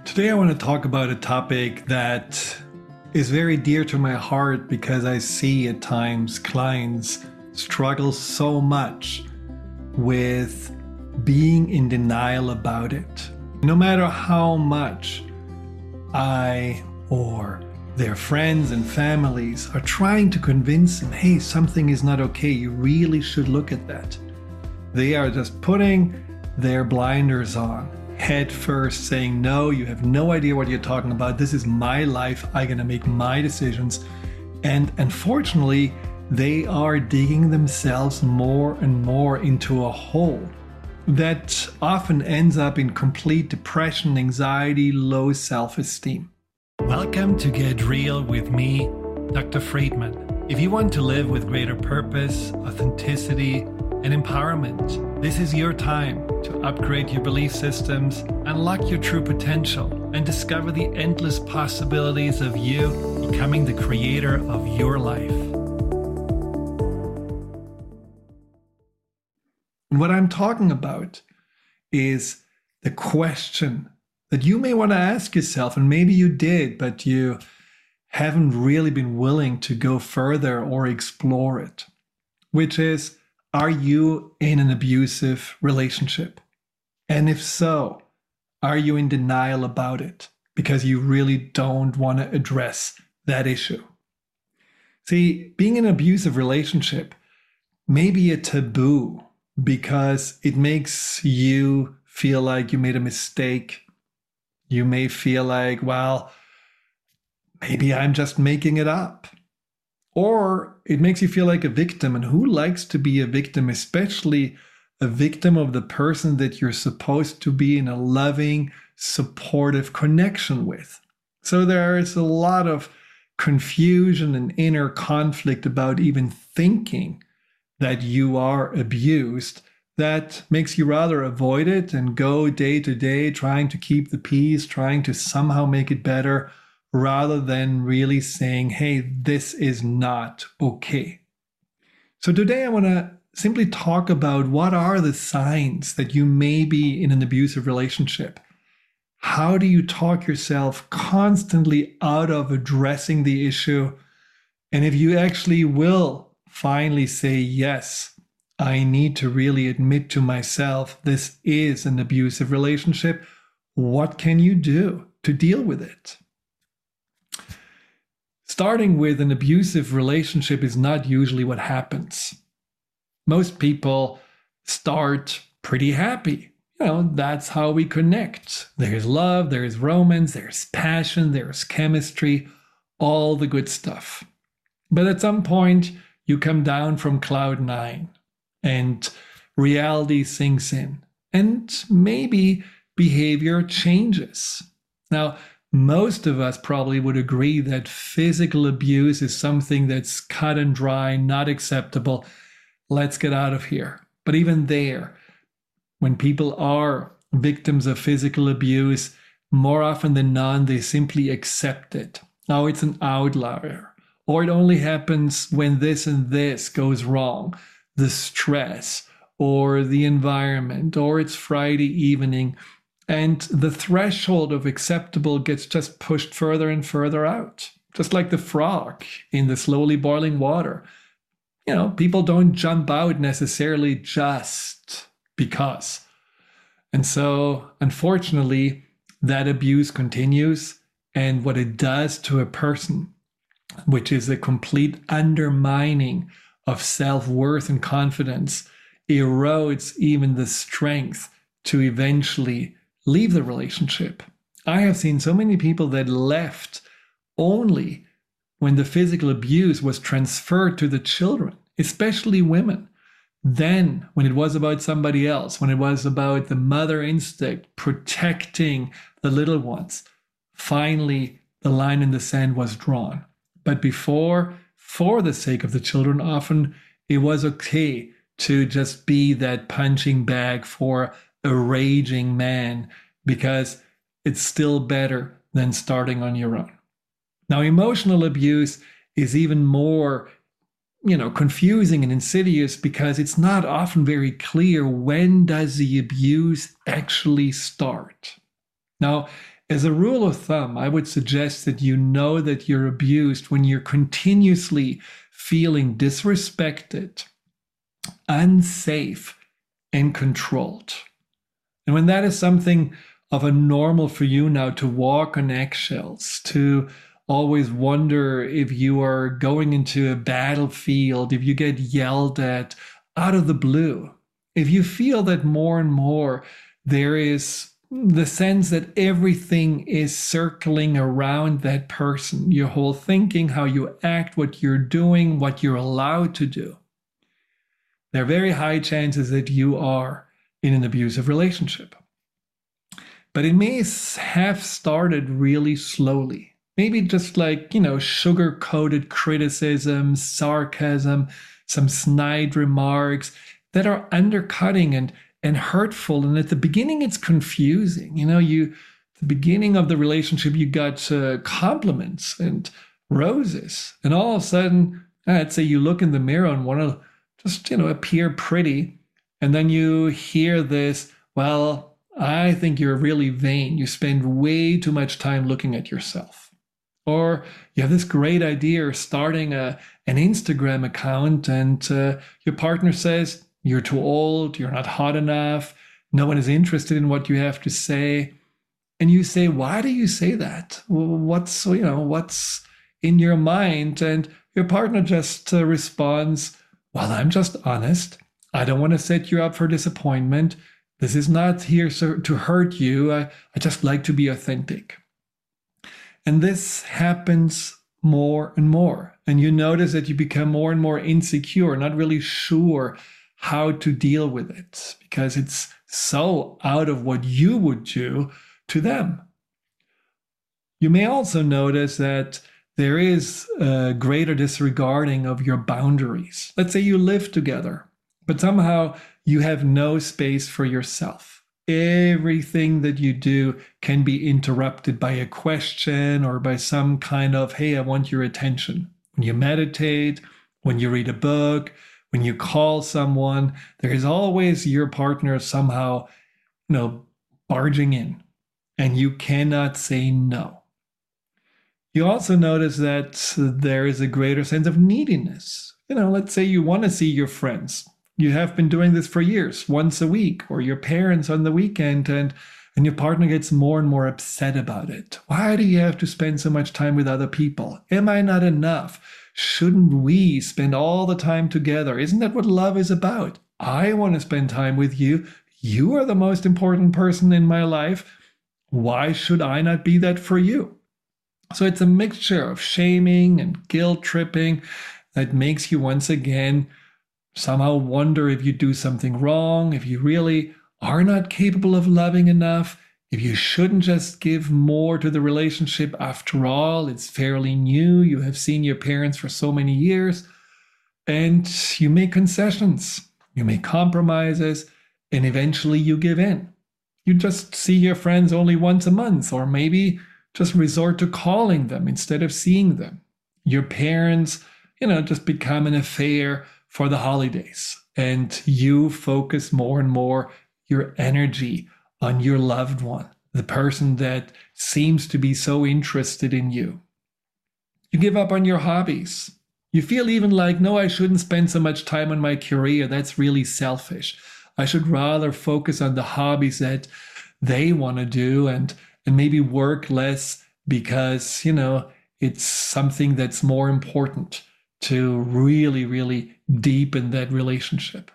Today, I want to talk about a topic that is very dear to my heart because I see at times clients struggle so much with being in denial about it. No matter how much I or their friends and families are trying to convince them, hey, something is not okay, you really should look at that. They are just putting their blinders on head first, saying, No, you have no idea what you're talking about. This is my life. I'm going to make my decisions. And unfortunately, they are digging themselves more and more into a hole that often ends up in complete depression, anxiety, low self esteem. Welcome to Get Real with me, Dr. Friedman. If you want to live with greater purpose, authenticity, and empowerment. This is your time to upgrade your belief systems, unlock your true potential, and discover the endless possibilities of you becoming the creator of your life. What I'm talking about is the question that you may want to ask yourself, and maybe you did, but you haven't really been willing to go further or explore it, which is are you in an abusive relationship? And if so, are you in denial about it because you really don't want to address that issue? See, being in an abusive relationship may be a taboo because it makes you feel like you made a mistake. You may feel like, well, maybe I'm just making it up. Or it makes you feel like a victim. And who likes to be a victim, especially a victim of the person that you're supposed to be in a loving, supportive connection with? So there is a lot of confusion and inner conflict about even thinking that you are abused that makes you rather avoid it and go day to day trying to keep the peace, trying to somehow make it better rather than really saying, hey, this is not okay. So today I want to simply talk about what are the signs that you may be in an abusive relationship. How do you talk yourself constantly out of addressing the issue? And if you actually will finally say, yes, I need to really admit to myself this is an abusive relationship, what can you do to deal with it? Starting with an abusive relationship is not usually what happens. Most people start pretty happy. You know, that's how we connect. There's love, there's romance, there's passion, there's chemistry, all the good stuff. But at some point, you come down from cloud nine and reality sinks in, and maybe behavior changes. Now, most of us probably would agree that physical abuse is something that's cut and dry, not acceptable. Let's get out of here. But even there, when people are victims of physical abuse, more often than not, they simply accept it. Now it's an outlier, or it only happens when this and this goes wrong the stress, or the environment, or it's Friday evening and the threshold of acceptable gets just pushed further and further out, just like the frog in the slowly boiling water. You know, people don't jump out necessarily just because. And so, unfortunately, that abuse continues. And what it does to a person, which is a complete undermining of self worth and confidence, erodes even the strength to eventually leave the relationship. I have seen so many people that left only when the physical abuse was transferred to the children, especially women. Then, when it was about somebody else, when it was about the mother instinct protecting the little ones, finally the line in the sand was drawn. But before, for the sake of the children, often it was okay to just be that punching bag for a raging man because it's still better than starting on your own. Now, emotional abuse is even more you know confusing and insidious because it's not often very clear when does the abuse actually start now as a rule of thumb, I would suggest that you know that you're abused when you're continuously feeling disrespected, unsafe, and controlled. And when that is something of a normal for you now to walk on eggshells, to always wonder if you are going into a battlefield, if you get yelled at out of the blue, if you feel that more and more there is the sense that everything is circling around that person, your whole thinking, how you act, what you're doing, what you're allowed to do, there are very high chances that you are in an abusive relationship. But it may have started really slowly. Maybe just like, you know, sugar coated criticism, sarcasm, some snide remarks that are undercutting and and hurtful and at the beginning it's confusing you know you the beginning of the relationship you got uh, compliments and roses and all of a sudden i'd say you look in the mirror and want to just you know appear pretty and then you hear this well i think you're really vain you spend way too much time looking at yourself or you have this great idea of starting a, an instagram account and uh, your partner says you're too old, you're not hot enough, no one is interested in what you have to say. And you say, why do you say that? What's, you know, what's in your mind? And your partner just uh, responds, well, I'm just honest. I don't want to set you up for disappointment. This is not here to hurt you. I, I just like to be authentic. And this happens more and more. And you notice that you become more and more insecure, not really sure how to deal with it because it's so out of what you would do to them. You may also notice that there is a greater disregarding of your boundaries. Let's say you live together, but somehow you have no space for yourself. Everything that you do can be interrupted by a question or by some kind of, hey, I want your attention. When you meditate, when you read a book, when you call someone, there is always your partner somehow, you know, barging in, and you cannot say no. You also notice that there is a greater sense of neediness. You know, let's say you want to see your friends. You have been doing this for years, once a week, or your parents on the weekend, and and your partner gets more and more upset about it. Why do you have to spend so much time with other people? Am I not enough? Shouldn't we spend all the time together? Isn't that what love is about? I want to spend time with you. You are the most important person in my life. Why should I not be that for you? So it's a mixture of shaming and guilt tripping that makes you once again somehow wonder if you do something wrong, if you really are not capable of loving enough, if you shouldn't just give more to the relationship after all, it's fairly new. You have seen your parents for so many years, and you make concessions, you make compromises, and eventually you give in. You just see your friends only once a month, or maybe just resort to calling them instead of seeing them. Your parents, you know, just become an affair for the holidays, and you focus more and more your energy on your loved one, the person that seems to be so interested in you. You give up on your hobbies. You feel even like, no, I shouldn't spend so much time on my career. That's really selfish. I should rather focus on the hobbies that they want to do and and maybe work less because, you know, it's something that's more important to really, really deepen that relationship.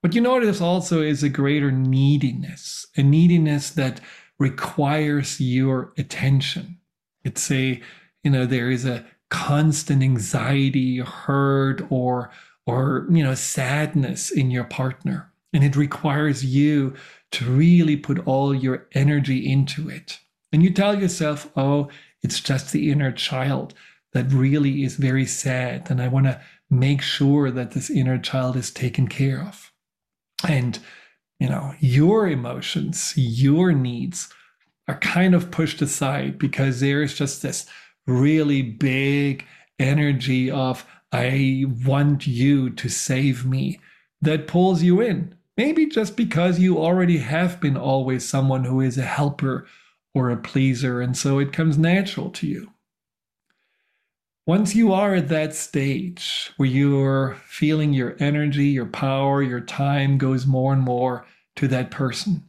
What you notice also is a greater neediness, a neediness that requires your attention. It's a, you know, there is a constant anxiety, hurt, or or you know, sadness in your partner. And it requires you to really put all your energy into it. And you tell yourself, oh, it's just the inner child that really is very sad. And I want to make sure that this inner child is taken care of and you know your emotions your needs are kind of pushed aside because there's just this really big energy of i want you to save me that pulls you in maybe just because you already have been always someone who is a helper or a pleaser, and so it comes natural to you. Once you are at that stage where you're feeling your energy, your power, your time goes more and more to that person,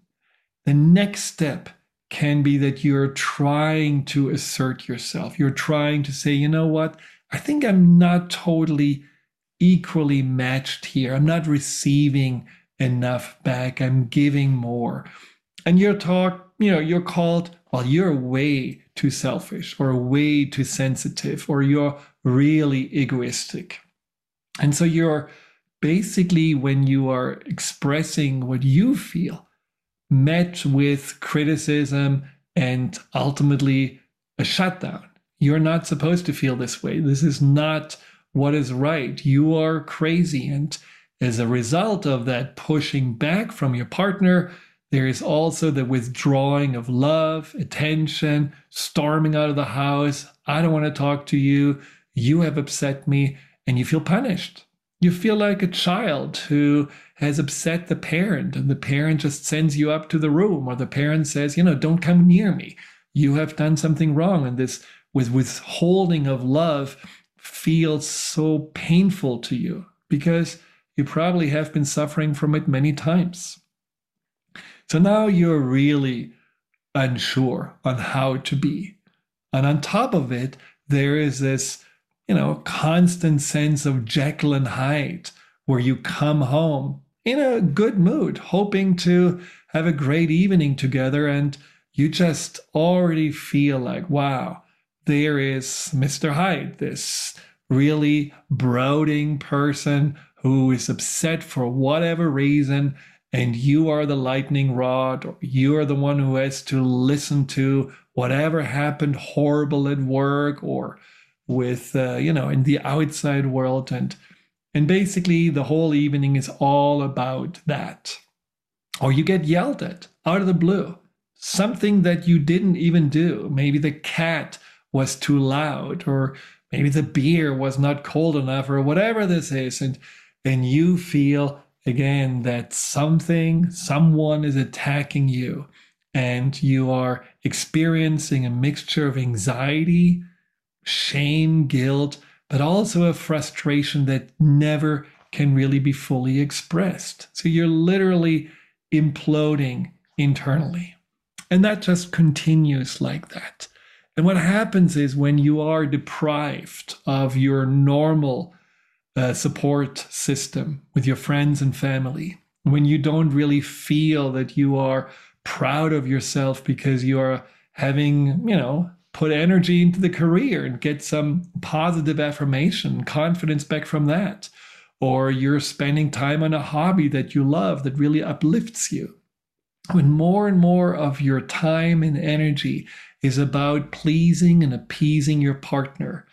the next step can be that you're trying to assert yourself. You're trying to say, you know what? I think I'm not totally equally matched here. I'm not receiving enough back. I'm giving more. And you're talk, you know, you're called, well, you're way too selfish or way too sensitive or you're really egoistic. And so you're basically, when you are expressing what you feel, met with criticism and ultimately a shutdown. You're not supposed to feel this way. This is not what is right. You are crazy. And as a result of that pushing back from your partner, there is also the withdrawing of love, attention, storming out of the house. I don't want to talk to you. You have upset me, and you feel punished. You feel like a child who has upset the parent, and the parent just sends you up to the room, or the parent says, you know, don't come near me. You have done something wrong. And this with withholding of love feels so painful to you because you probably have been suffering from it many times. So now you're really unsure on how to be. And on top of it, there is this, you know, constant sense of Jekyll and Hyde where you come home in a good mood, hoping to have a great evening together. And you just already feel like, wow, there is Mr. Hyde, this really brooding person who is upset for whatever reason and you are the lightning rod, or you are the one who has to listen to whatever happened horrible at work or with, uh, you know, in the outside world. And, and basically, the whole evening is all about that. Or you get yelled at out of the blue, something that you didn't even do. Maybe the cat was too loud, or maybe the beer was not cold enough, or whatever this is. And, and you feel again that something, someone is attacking you, and you are experiencing a mixture of anxiety, shame, guilt, but also a frustration that never can really be fully expressed. So you're literally imploding internally. And that just continues like that. And what happens is when you are deprived of your normal uh, support system with your friends and family, when you don't really feel that you are proud of yourself because you are having, you know, put energy into the career and get some positive affirmation, confidence back from that. Or you're spending time on a hobby that you love that really uplifts you. When more and more of your time and energy is about pleasing and appeasing your partner,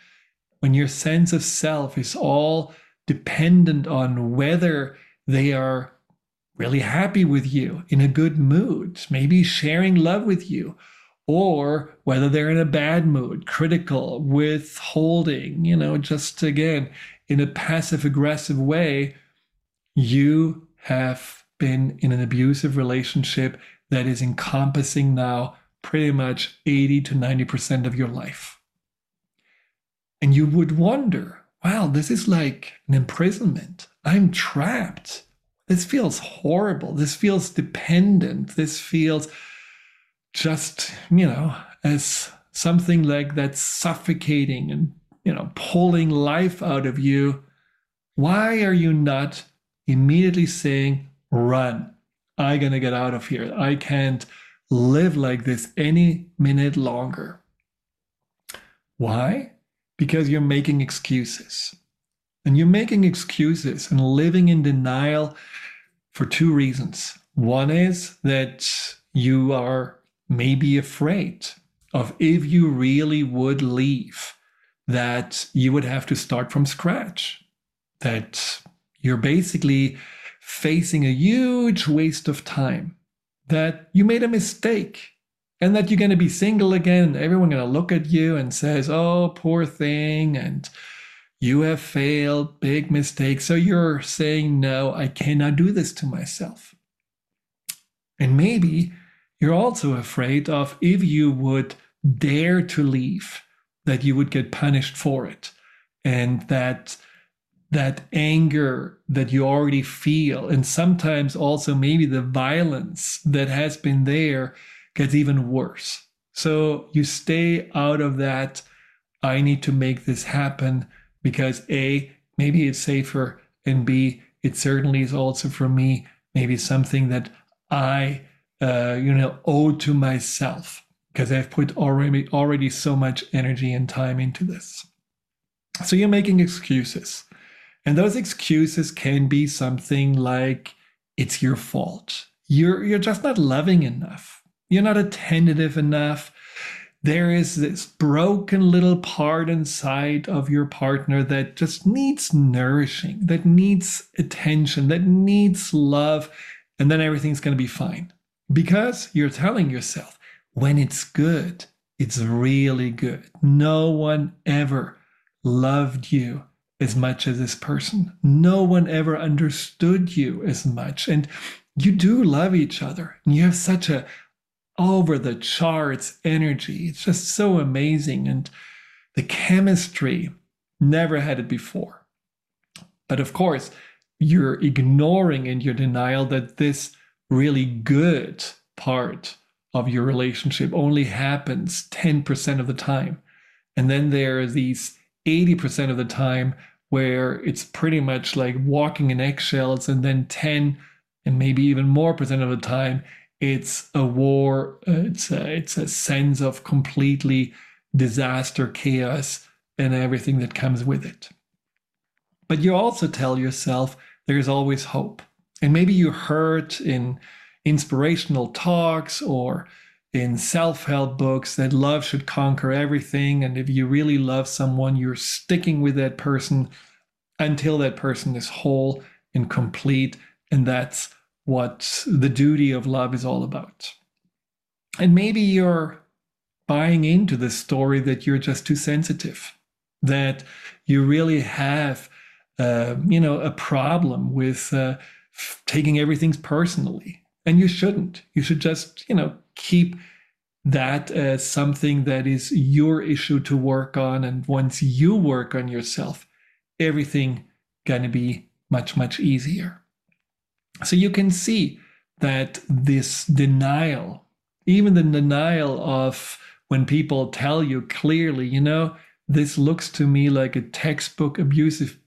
when your sense of self is all dependent on whether they are really happy with you, in a good mood, maybe sharing love with you, or whether they're in a bad mood, critical, withholding, you know, just again, in a passive aggressive way, you have been in an abusive relationship that is encompassing now pretty much 80 to 90% of your life. And you would wonder, wow, this is like an imprisonment. I'm trapped. This feels horrible. This feels dependent. This feels just, you know, as something like that's suffocating and, you know, pulling life out of you. Why are you not immediately saying, run? I'm going to get out of here. I can't live like this any minute longer. Why? Because you're making excuses. And you're making excuses and living in denial for two reasons. One is that you are maybe afraid of if you really would leave, that you would have to start from scratch, that you're basically facing a huge waste of time, that you made a mistake and that you're going to be single again. Everyone going to look at you and says oh poor thing and you have failed. Big mistake. So you're saying no i cannot do this to myself. And maybe you're also afraid of if you would dare to leave, that you would get punished for it. And that that anger that you already feel, and sometimes also maybe the violence that has been there gets even worse. So you stay out of that. I need to make this happen because A, maybe it's safer, and B, it certainly is also for me maybe something that I, uh, you know, owe to myself because I've put already already so much energy and time into this. So you're making excuses. And those excuses can be something like it's your fault. You're you're just not loving enough. You're not attentive enough. There is this broken little part inside of your partner that just needs nourishing, that needs attention, that needs love, and then everything's going to be fine. Because you're telling yourself, when it's good, it's really good. No one ever loved you as much as this person. No one ever understood you as much. And you do love each other. And you have such a over the charts energy. It's just so amazing. And the chemistry, never had it before. But of course, you're ignoring in your denial that this really good part of your relationship only happens 10% of the time. And then there are these 80% of the time where it's pretty much like walking in eggshells, and then 10 and maybe even more percent of the time, it's a war, uh, it's, a, it's a sense of completely disaster, chaos, and everything that comes with it. But you also tell yourself there's always hope. And maybe you heard in inspirational talks or in self help books that love should conquer everything. And if you really love someone, you're sticking with that person until that person is whole and complete. And that's what the duty of love is all about. And maybe you're buying into the story that you're just too sensitive, that you really have, uh, you know, a problem with uh, taking everything personally and you shouldn't. You should just, you know, keep that as something that is your issue to work on. And once you work on yourself, everything gonna be much, much easier. So you can see that this denial, even the denial of when people tell you clearly, you know, this looks to me like a textbook abusive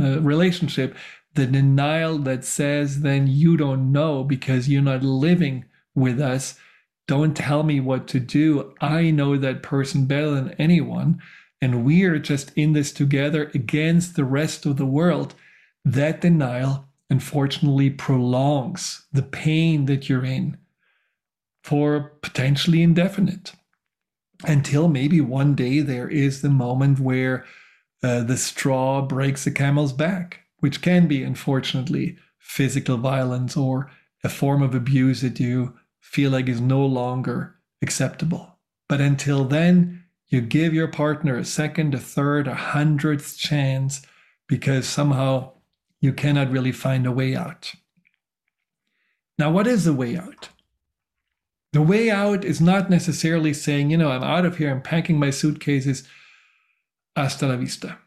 uh, relationship, the denial that says then you don't know because you're not living with us. Don't tell me what to do. I know that person better than anyone. And we're just in this together against the rest of the world. That denial, unfortunately, prolongs the pain that you're in for potentially indefinite until maybe one day there is the moment where uh, the straw breaks the camel's back which can be, unfortunately, physical violence or a form of abuse that you feel like is no longer acceptable. But until then, you give your partner a second, a third, a hundredth chance because somehow you cannot really find a way out. Now, what is the way out? The way out is not necessarily saying, you know, I'm out of here, I'm packing my suitcases, hasta la vista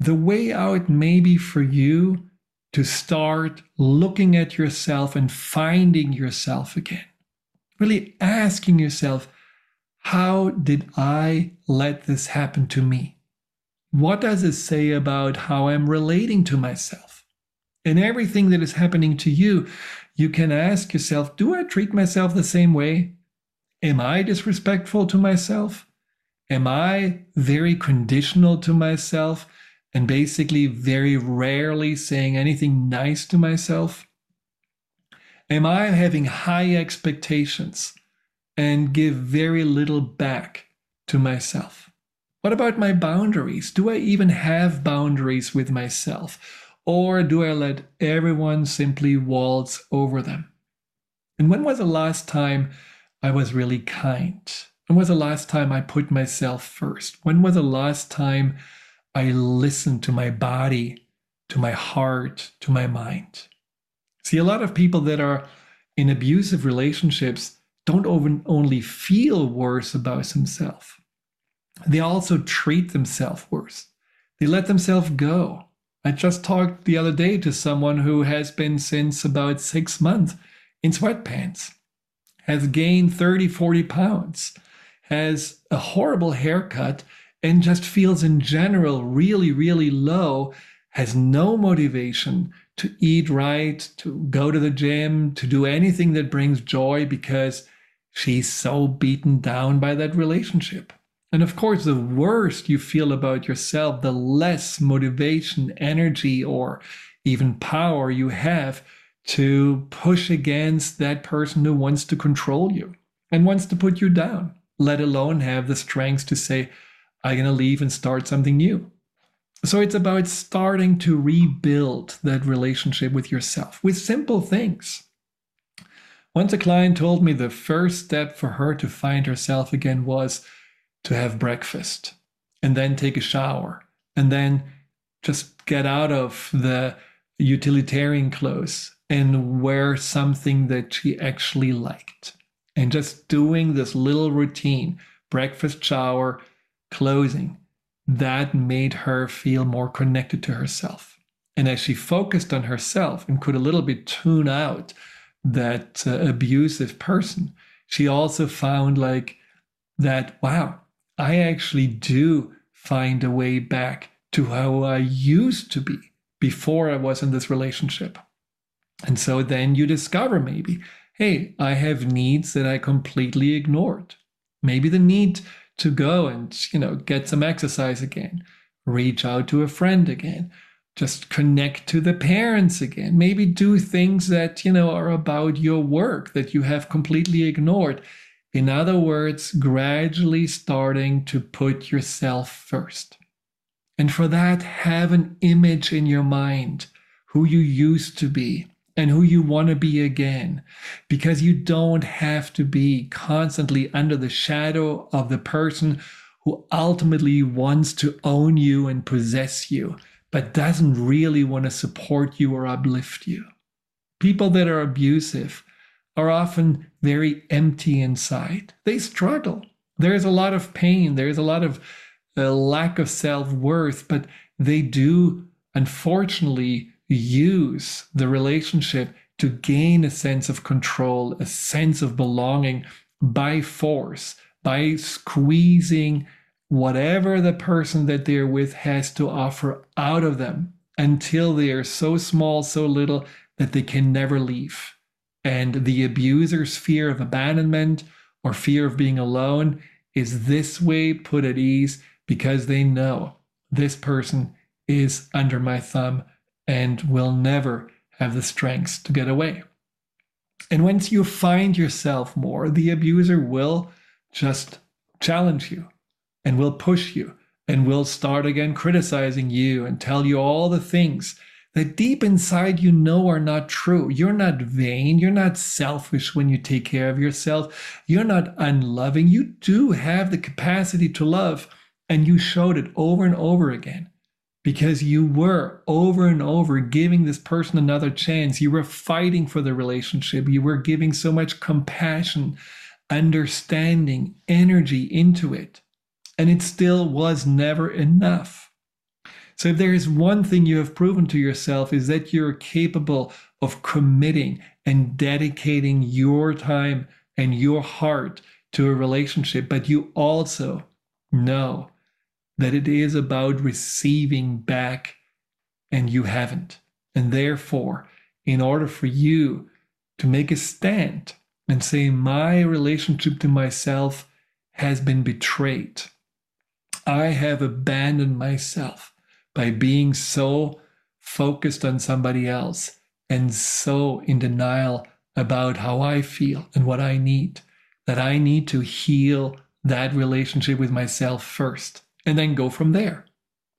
the way out may be for you to start looking at yourself and finding yourself again. Really asking yourself, how did I let this happen to me? What does it say about how I'm relating to myself? And everything that is happening to you, you can ask yourself, do I treat myself the same way? Am I disrespectful to myself? Am I very conditional to myself? and basically very rarely saying anything nice to myself? Am I having high expectations and give very little back to myself? What about my boundaries? Do I even have boundaries with myself? Or do I let everyone simply waltz over them? And when was the last time I was really kind? When was the last time I put myself first? When was the last time I listened to my body, to my heart, to my mind. See, a lot of people that are in abusive relationships don't only feel worse about themselves, they also treat themselves worse. They let themselves go. I just talked the other day to someone who has been since about six months in sweatpants, has gained 30, 40 pounds, has a horrible haircut, and just feels in general really, really low, has no motivation to eat right, to go to the gym, to do anything that brings joy because she's so beaten down by that relationship. And of course, the worse you feel about yourself, the less motivation, energy, or even power you have to push against that person who wants to control you and wants to put you down, let alone have the strength to say, I'm going to leave and start something new. So it's about starting to rebuild that relationship with yourself with simple things. Once a client told me the first step for her to find herself again was to have breakfast and then take a shower and then just get out of the utilitarian clothes and wear something that she actually liked. And just doing this little routine breakfast, shower, closing that made her feel more connected to herself. And as she focused on herself and could a little bit tune out that uh, abusive person, she also found like that, wow, I actually do find a way back to how I used to be before I was in this relationship. And so then you discover maybe, hey, I have needs that I completely ignored. Maybe the need to go and, you know, get some exercise again, reach out to a friend again, just connect to the parents again, maybe do things that, you know, are about your work that you have completely ignored in other words, gradually starting to put yourself first. And for that, have an image in your mind who you used to be and who you want to be again. Because you don't have to be constantly under the shadow of the person who ultimately wants to own you and possess you, but doesn't really want to support you or uplift you. People that are abusive are often very empty inside. They struggle. There's a lot of pain. There's a lot of uh, lack of self worth, but they do, unfortunately, use the relationship to gain a sense of control, a sense of belonging by force, by squeezing whatever the person that they're with has to offer out of them until they are so small, so little that they can never leave. And the abuser's fear of abandonment or fear of being alone is this way put at ease because they know this person is under my thumb and will never have the strength to get away. And once you find yourself more, the abuser will just challenge you and will push you and will start again criticizing you and tell you all the things that deep inside you know are not true. You're not vain. You're not selfish when you take care of yourself. You're not unloving. You do have the capacity to love, and you showed it over and over again because you were over and over giving this person another chance. You were fighting for the relationship. You were giving so much compassion, understanding, energy into it. And it still was never enough. So if there is one thing you have proven to yourself is that you're capable of committing and dedicating your time and your heart to a relationship, but you also know that it is about receiving back and you haven't. And therefore, in order for you to make a stand and say, My relationship to myself has been betrayed, I have abandoned myself by being so focused on somebody else and so in denial about how I feel and what I need, that I need to heal that relationship with myself first and then go from there.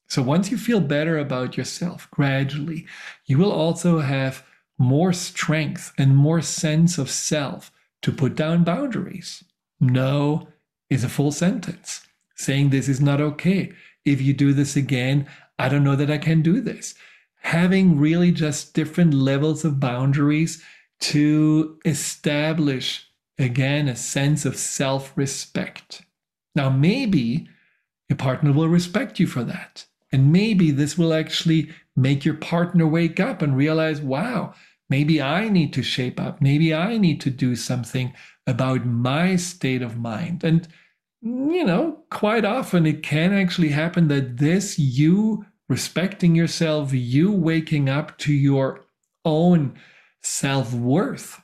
So once you feel better about yourself gradually, you will also have more strength and more sense of self to put down boundaries. No is a full sentence saying this is not okay. If you do this again, I don't know that I can do this. Having really just different levels of boundaries to establish again, a sense of self respect. Now, maybe your partner will respect you for that. And maybe this will actually make your partner wake up and realize, wow, maybe I need to shape up. Maybe I need to do something about my state of mind. And, you know, quite often it can actually happen that this, you respecting yourself, you waking up to your own self worth,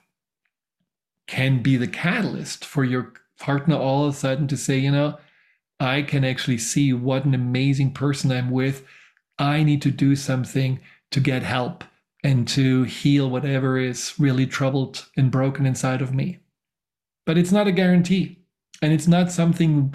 can be the catalyst for your partner all of a sudden to say, you know, I can actually see what an amazing person I'm with. I need to do something to get help and to heal whatever is really troubled and broken inside of me. But it's not a guarantee. And it's not something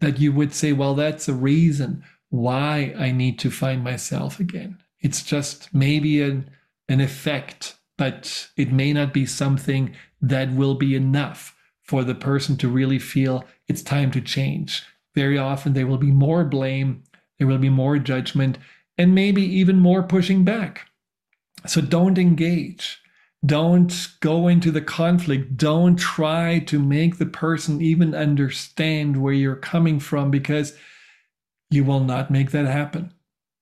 that you would say, well, that's a reason why I need to find myself again. It's just maybe an, an effect, but it may not be something that will be enough for the person to really feel it's time to change. Very often there will be more blame, there will be more judgment, and maybe even more pushing back. So don't engage. Don't go into the conflict. Don't try to make the person even understand where you're coming from because you will not make that happen.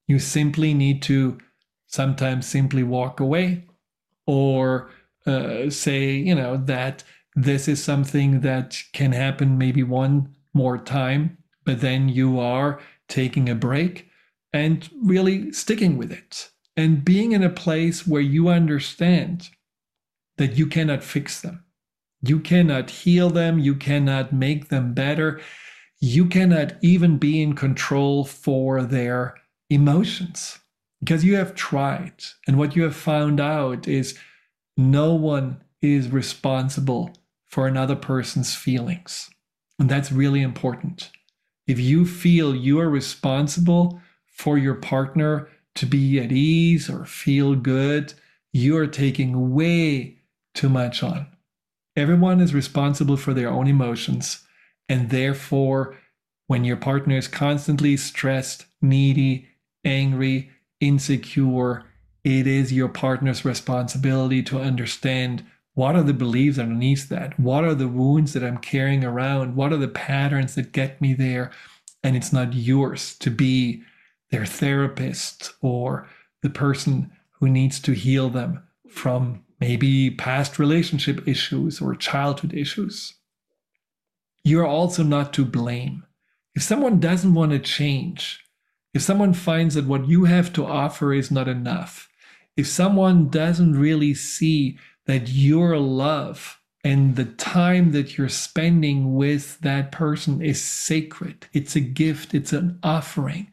You simply need to sometimes simply walk away or uh, say, you know, that this is something that can happen maybe one more time, but then you are taking a break and really sticking with it and being in a place where you understand that you cannot fix them. You cannot heal them. You cannot make them better. You cannot even be in control for their emotions because you have tried. And what you have found out is no one is responsible for another person's feelings. And that's really important. If you feel you are responsible for your partner to be at ease or feel good, you are taking way too much on. Everyone is responsible for their own emotions. And therefore, when your partner is constantly stressed, needy, angry, insecure, it is your partner's responsibility to understand what are the beliefs underneath that? What are the wounds that I'm carrying around? What are the patterns that get me there? And it's not yours to be their therapist or the person who needs to heal them from maybe past relationship issues or childhood issues. You're also not to blame. If someone doesn't want to change, if someone finds that what you have to offer is not enough, if someone doesn't really see that your love and the time that you're spending with that person is sacred, it's a gift, it's an offering,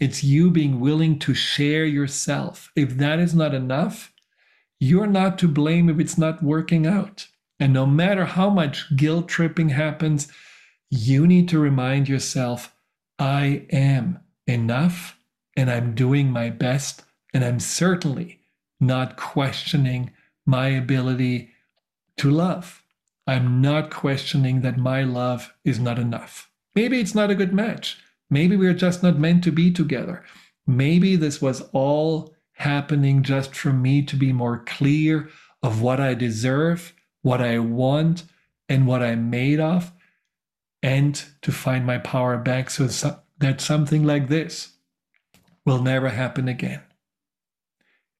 it's you being willing to share yourself. If that is not enough, you're not to blame if it's not working out. And no matter how much guilt tripping happens, you need to remind yourself I am enough and I'm doing my best. And I'm certainly not questioning my ability to love. I'm not questioning that my love is not enough. Maybe it's not a good match. Maybe we're just not meant to be together. Maybe this was all happening just for me to be more clear of what I deserve, what I want, and what I'm made of, and to find my power back so that something like this will never happen again.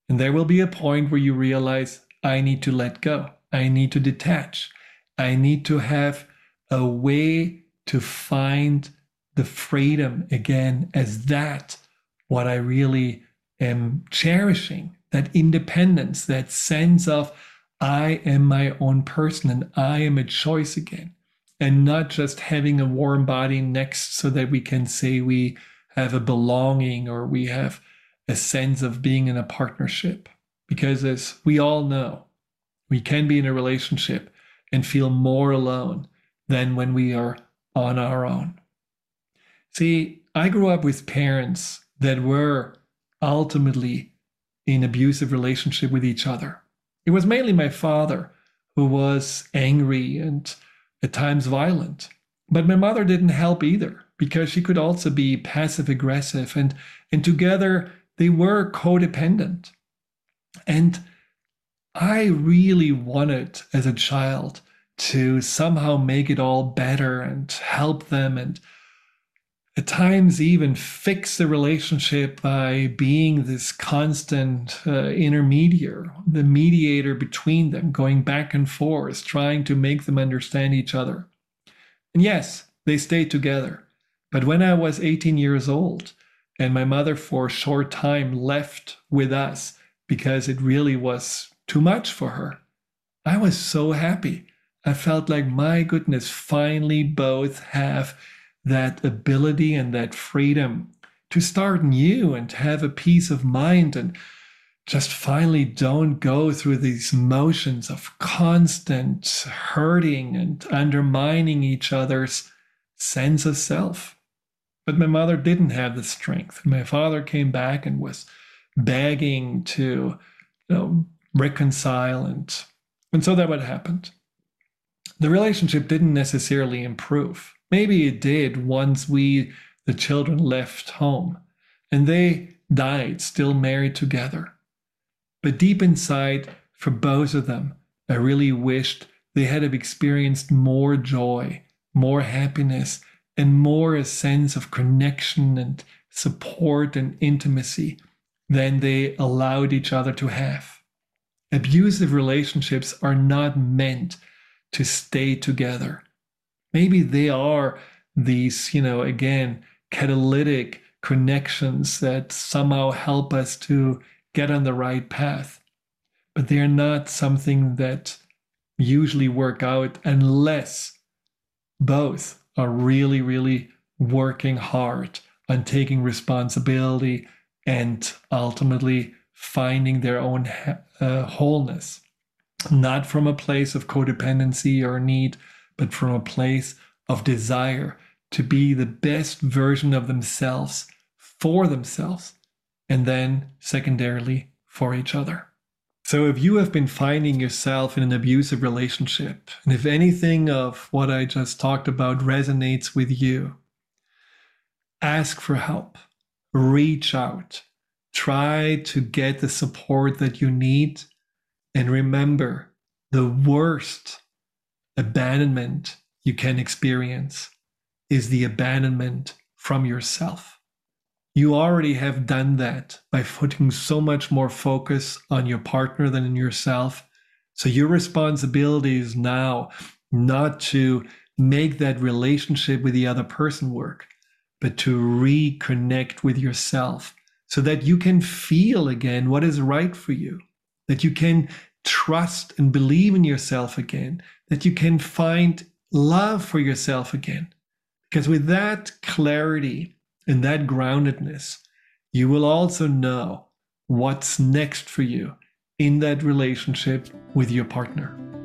And there will be a point where you realize I need to let go, I need to detach, I need to have a way to find the freedom again as that what I really am cherishing that independence, that sense of I am my own person and I am a choice again, and not just having a warm body next so that we can say we have a belonging or we have a sense of being in a partnership. Because as we all know, we can be in a relationship and feel more alone than when we are on our own. See, I grew up with parents that were ultimately in abusive relationship with each other. It was mainly my father who was angry and at times violent. But my mother didn't help either because she could also be passive aggressive and and together they were codependent. And I really wanted as a child to somehow make it all better and help them and at times even fix the relationship by being this constant uh, intermediary, the mediator between them, going back and forth, trying to make them understand each other. And yes, they stayed together. But when I was 18 years old and my mother for a short time left with us because it really was too much for her, I was so happy. I felt like, my goodness, finally both have that ability and that freedom to start new and to have a peace of mind and just finally don't go through these motions of constant hurting and undermining each other's sense of self. But my mother didn't have the strength. My father came back and was begging to you know, reconcile, and, and so that what happened. The relationship didn't necessarily improve. Maybe it did once we, the children, left home and they died still married together. But deep inside, for both of them, I really wished they had have experienced more joy, more happiness, and more a sense of connection and support and intimacy than they allowed each other to have. Abusive relationships are not meant to stay together maybe they are these, you know, again, catalytic connections that somehow help us to get on the right path. But they're not something that usually work out unless both are really, really working hard on taking responsibility and ultimately finding their own uh, wholeness, not from a place of codependency or need, but from a place of desire to be the best version of themselves for themselves, and then secondarily for each other. So, if you have been finding yourself in an abusive relationship, and if anything of what I just talked about resonates with you, ask for help, reach out, try to get the support that you need, and remember the worst abandonment you can experience is the abandonment from yourself. You already have done that by putting so much more focus on your partner than in yourself. So your responsibility is now not to make that relationship with the other person work, but to reconnect with yourself so that you can feel again what is right for you, that you can trust and believe in yourself again, that you can find love for yourself again. Because with that clarity and that groundedness, you will also know what's next for you in that relationship with your partner.